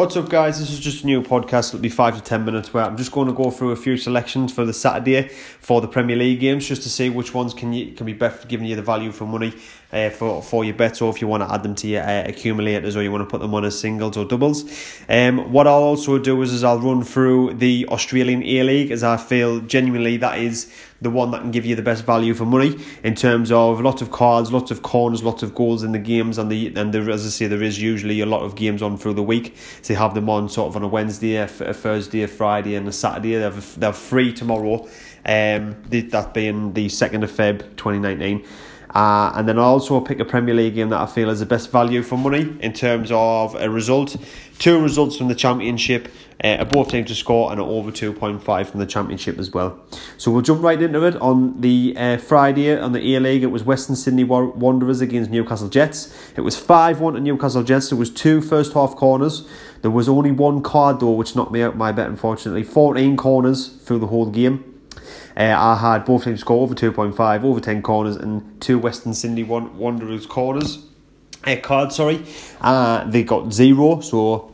What's up, guys? This is just a new podcast. It'll be five to ten minutes where I'm just going to go through a few selections for the Saturday for the Premier League games, just to see which ones can you can be best giving you the value for money uh, for for your bets, or if you want to add them to your uh, accumulators, or you want to put them on as singles or doubles. Um, what I'll also do is, is I'll run through the Australian A League, as I feel genuinely that is the one that can give you the best value for money in terms of lots of cards, lots of corners, lots of goals in the games, and the and there, as I say, there is usually a lot of games on through the week. So have them on sort of on a Wednesday, a, a Thursday, a Friday, and a Saturday. They're they're free tomorrow. Um, that being the second of Feb, twenty nineteen. Uh, and then I also pick a Premier League game that I feel is the best value for money in terms of a result. Two results from the Championship, uh, a both teams to score, and an over 2.5 from the Championship as well. So we'll jump right into it. On the uh, Friday on the A League, it was Western Sydney Wanderers against Newcastle Jets. It was 5 1 to Newcastle Jets. There was two first half corners. There was only one card though, which knocked me out my bet, unfortunately. 14 corners through the whole game. Uh, I had both teams score over 2.5, over 10 corners, and two Western Sydney Wanderers corners. Uh, cards, sorry. Uh, they got zero, so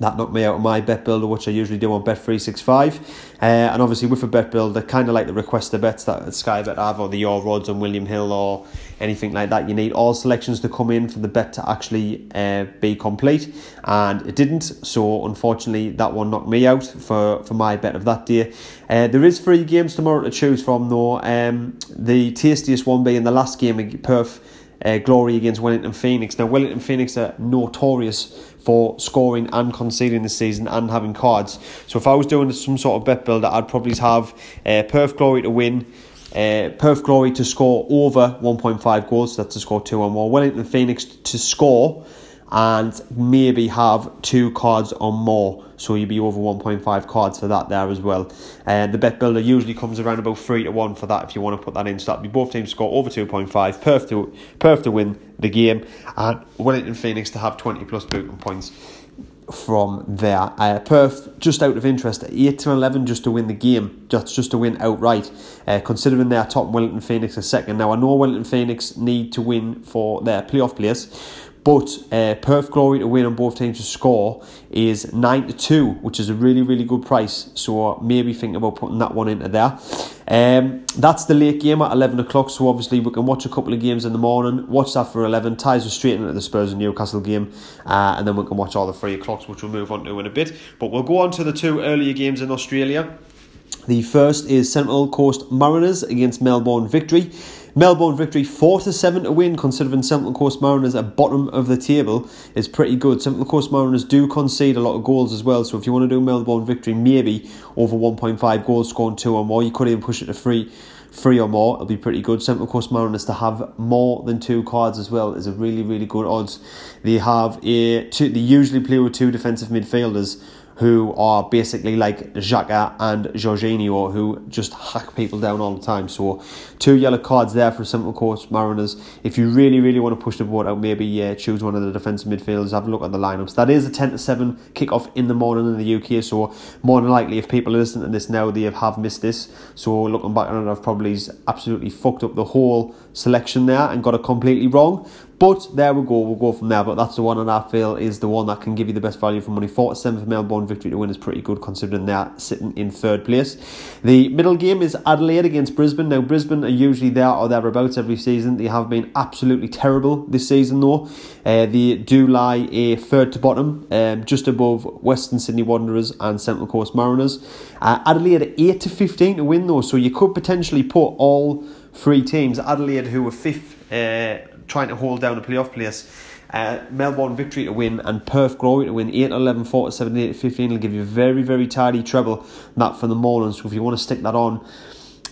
that knocked me out of my bet builder, which I usually do on Bet365. Uh, and obviously, with a bet builder, kind of like the requester bets that Sky Bet have, or the Your Odds on William Hill, or anything like that, you need all selections to come in for the bet to actually uh, be complete. And it didn't, so unfortunately, that one knocked me out for, for my bet of that day. Uh, there is three games tomorrow to choose from, though. Um, the tastiest one being the last game, of Perth uh, Glory against Wellington Phoenix. Now, Wellington Phoenix are notorious for scoring and conceding this season and having cards. So, if I was doing some sort of bet builder, I'd probably have uh, Perth Glory to win. Uh, Perth Glory to score over 1.5 goals, so that's to score two or more. Wellington Phoenix to score and maybe have two cards or more. So you'd be over 1.5 cards for that there as well. And uh, the bet builder usually comes around about 3 to 1 for that if you want to put that in. So that'd be both teams score over 2.5, Perth to, Perth to win the game, and Wellington Phoenix to have 20 plus booking points from there. Uh, Perth just out of interest, eight to eleven just to win the game, just just to win outright. Uh, considering their top, Wellington Phoenix are second. Now I know Wellington Phoenix need to win for their playoff place, but uh, Perth Glory to win on both teams to score is 9 to 2, which is a really, really good price. So maybe think about putting that one into there. Um, that's the late game at 11 o'clock. So obviously we can watch a couple of games in the morning, watch that for 11, ties us straight into the Spurs and Newcastle game, uh, and then we can watch all the 3 o'clocks, which we'll move on to in a bit. But we'll go on to the two earlier games in Australia. The first is Central Coast Mariners against Melbourne Victory. Melbourne victory 4 to 7 to win, considering Central Coast Mariners at bottom of the table is pretty good. Central Coast Mariners do concede a lot of goals as well, so if you want to do Melbourne victory, maybe over 1.5 goals scoring 2 or more, you could even push it to 3 three or more, it'll be pretty good. Central Coast Mariners to have more than two cards as well is a really, really good odds. They have a two, they usually play with two defensive midfielders who are basically like Xhaka and Jorginho, who just hack people down all the time. So, two yellow cards there for Central Coast Mariners. If you really, really want to push the board out, maybe yeah, choose one of the defensive midfielders. Have a look at the lineups. That is a 10 to 7 kickoff in the morning in the UK. So, more than likely, if people are listening to this now, they have missed this. So, looking back on it, I've probably absolutely fucked up the whole selection there and got it completely wrong. But there we go, we'll go from there. But that's the one that I feel is the one that can give you the best value for money. 47 for Melbourne victory to win is pretty good considering they're sitting in third place. The middle game is Adelaide against Brisbane. Now, Brisbane are usually there or thereabouts every season. They have been absolutely terrible this season, though. Uh, they do lie a third to bottom, um, just above Western Sydney Wanderers and Central Coast Mariners. Uh, Adelaide 8 to 15 to win, though, so you could potentially put all three teams. Adelaide, who were fifth. Uh, trying to hold down a playoff place. Uh, Melbourne victory to win and Perth glory to win 8 11, 4 7, 8 15 will give you a very, very tidy treble that for the morning. So if you want to stick that on,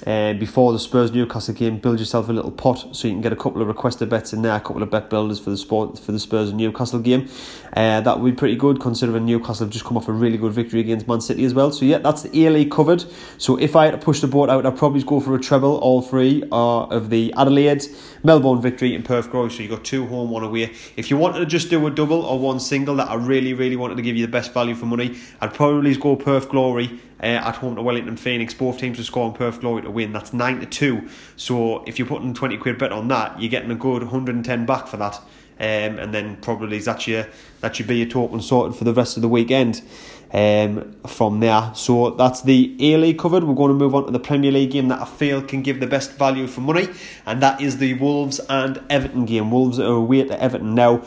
uh, before the Spurs Newcastle game, build yourself a little pot so you can get a couple of requested bets in there, a couple of bet builders for the sport for the Spurs and Newcastle game. Uh, that would be pretty good considering Newcastle have just come off a really good victory against Man City as well. So yeah, that's the A covered. So if I had to push the board out, I'd probably go for a treble. All three are of the Adelaide, Melbourne victory, and Perth Glory. So you got two home, one away. If you wanted to just do a double or one single, that I really, really wanted to give you the best value for money, I'd probably go Perth Glory uh, at home to Wellington Phoenix. Both teams to score on Perth Glory to win. That's 9 to 2. So if you're putting 20 quid bet on that, you're getting a good 110 back for that. Um, and then probably that your that should be your token sorted for the rest of the weekend. Um, from there, so that's the A League covered. We're going to move on to the Premier League game that I feel can give the best value for money, and that is the Wolves and Everton game. Wolves are away to Everton now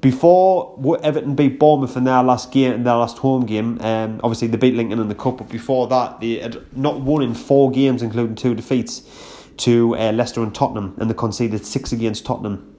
before Everton beat Bournemouth in their last game, in their last home game, um, obviously they beat Lincoln in the cup, but before that they had not won in four games, including two defeats to uh, Leicester and Tottenham, and they conceded six against Tottenham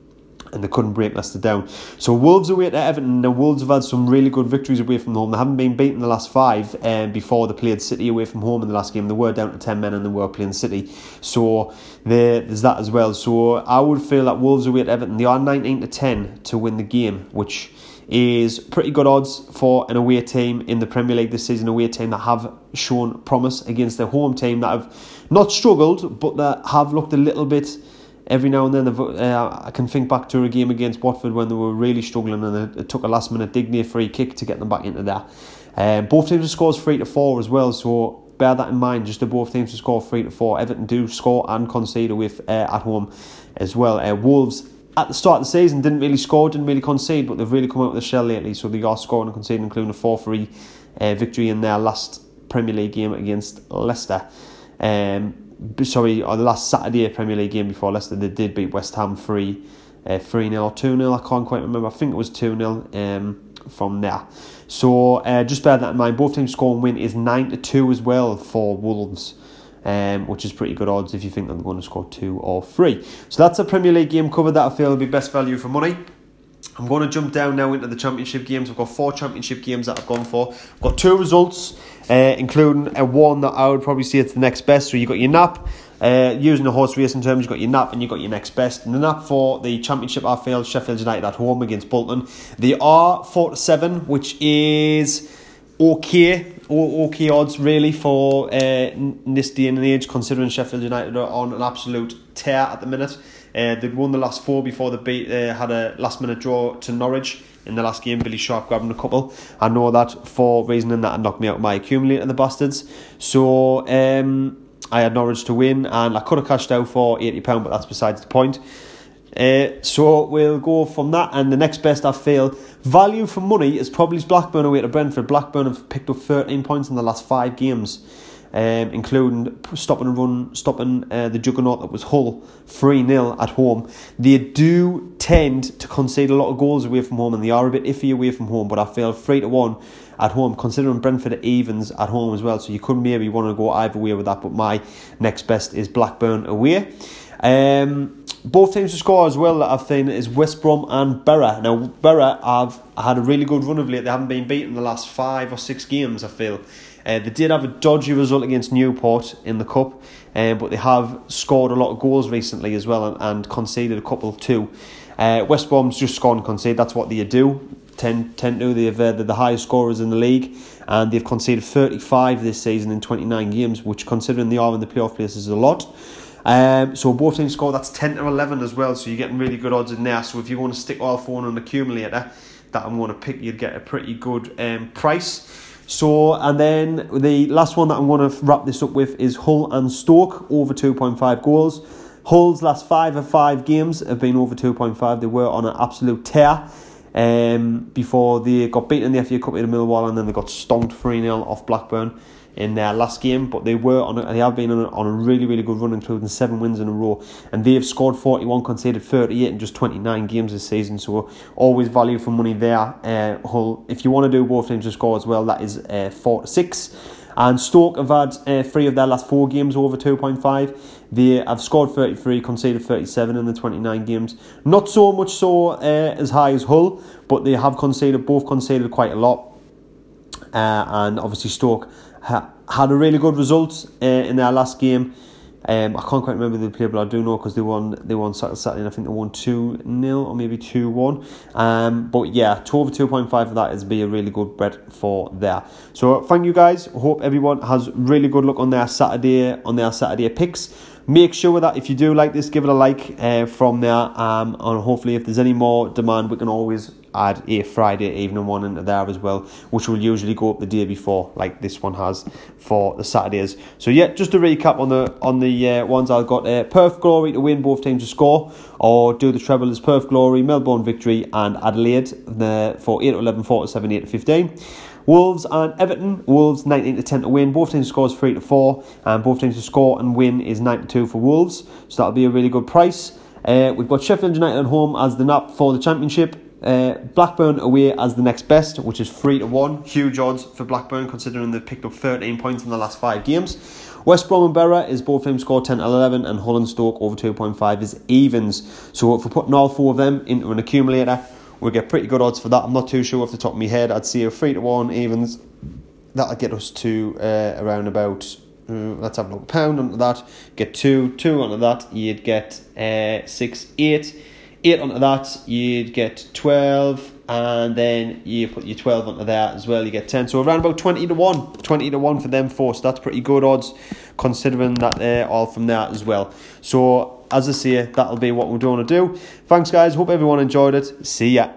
and they couldn't break Leicester down. So Wolves away to Everton. The Wolves have had some really good victories away from home. They haven't been beaten the last five um, before they played City away from home in the last game. They were down to 10 men and they were playing City. So there's that as well. So I would feel that Wolves away at Everton, they are 19 to 10 to win the game, which is pretty good odds for an away team in the Premier League this season. Away team that have shown promise against their home team that have not struggled, but that have looked a little bit every now and then uh, I can think back to a game against Watford when they were really struggling and it, took a last minute Digne free kick to get them back into that. Um, both teams have scored three to four as well, so bear that in mind. Just the both teams have scored three to four. Everton do score and concede with uh, at home as well. Uh, Wolves at the start of the season didn't really score, didn't really concede, but they've really come out with a shell lately. So they are scoring and conceding, including a four three uh, victory in their last Premier League game against Leicester. Um, sorry, on the last Saturday Premier League game before Leicester, they did beat West Ham 3 uh, 3 0 or 2 0. I can't quite remember. I think it was 2 0 um, from there. So uh, just bear that in mind. Both teams score and win is 9 to 2 as well for Wolves. Um, which is pretty good odds if you think they're going to score two or three. So that's a Premier League game covered that I feel will be best value for money. I'm going to jump down now into the championship games. I've got four championship games that I've gone for. I've got two results uh, including a one that I would probably say it's the next best. So you've got your nap. Uh, using the horse racing terms, you've got your nap and you've got your next best. And the nap for the championship, I feel Sheffield United at home against Bolton. They are 4 to 7, which is okay. Okay odds really for uh, this day and age, considering Sheffield United are on an absolute tear at the minute. Uh, they'd won the last four before they beat, uh, had a last minute draw to Norwich in the last game. Billy Sharp grabbing a couple. I know that for reasoning that knocked me out my accumulator, the bastards. So um, I had Norwich to win, and I could have cashed out for eighty pound, but that's besides the point. Uh, so we'll go from that, and the next best I feel value for money is probably Blackburn away to Brentford. Blackburn have picked up thirteen points in the last five games um, including stopping and run, stopping uh, the juggernaut that was Hull 3 0 at home. They do tend to concede a lot of goals away from home and they are a bit iffy away from home, but I feel 3 to 1 at home, considering Brentford evens at home as well, so you could maybe want to go either way with that, but my next best is Blackburn away. Um, both teams to score as well that I've seen is West Brom and Boro. Now, Boro have had a really good run of late. They haven't been beaten the last five or six games, I feel. Uh, they did have a dodgy result against Newport in the cup, uh, but they have scored a lot of goals recently as well and, and conceded a couple too. Uh, West Brom's just scored and conceded. That's what they do. Tend, tend to. They've uh, they're the highest scorers in the league, and they've conceded 35 this season in 29 games, which, considering they are in the playoff places, is a lot. Um, so both teams score. That's 10 to 11 as well. So you're getting really good odds in there. So if you want to stick all four on an accumulator, that I'm going to pick, you'd get a pretty good um, price. So, and then the last one that I'm going to wrap this up with is Hull and Stoke over 2.5 goals. Hull's last five of five games have been over 2.5. They were on an absolute tear um, before they got beaten in the FA Cup in the Millwall and then they got stomped 3 0 off Blackburn in their last game, but they were on a, they have been on a, on a really really good run, including seven wins in a row, and they have scored 41, conceded 38 in just 29 games this season. So always value for money there. Uh, Hull, if you want to do both teams to score as well, that is uh, four to six. And Stoke have had uh, three of their last four games over 2.5. They have scored 33, conceded 37 in the 29 games. Not so much so uh, as high as Hull, but they have conceded, both conceded quite a lot. Uh, and obviously Stoke ha- had a really good result uh, in their last game. Um, I can't quite remember the player, but I do know because they won. They won Saturday. And I think they won two 0 or maybe two one. Um, but yeah, two over two point five of that is be a really good bet for there. So thank you guys. Hope everyone has really good luck on their Saturday on their Saturday picks. Make sure that if you do like this, give it a like uh, from there. Um, and hopefully, if there's any more demand, we can always add a Friday evening one into there as well, which will usually go up the day before, like this one has for the Saturdays. So yeah, just to recap on the on the uh, ones I've got: uh, Perth Glory to win, both teams to score, or do the treble as Perth Glory, Melbourne Victory, and Adelaide the, for eight to 11, 4 to 7, 8 to 15. Wolves and Everton. Wolves 19 to 10 to win. Both teams scores 3 to 4. And both teams to score and win is 9 to 2 for Wolves. So that'll be a really good price. Uh, we've got Sheffield United at home as the nap for the championship. Uh, Blackburn away as the next best, which is 3 to 1. Huge odds for Blackburn considering they've picked up 13 points in the last five games. West Brom and Boro is both teams score 10 11, and Hull and Stoke over 2.5 is evens. So if we're putting all four of them into an accumulator, we get pretty good odds for that. I'm not too sure off the top of my head. I'd see a 3 to 1 evens. That'll get us to uh, around about. Uh, let's have a look. Pound onto that. Get two. Two onto that. You'd get uh, six, eight. Eight onto that. You'd get 12 and then you put your 12 onto that as well, you get 10. So around about 20 to 1. 20 to 1 for them four. So that's pretty good odds considering that they're all from that as well. So as I say, that'll be what we're going to do. Thanks, guys. Hope everyone enjoyed it. See ya.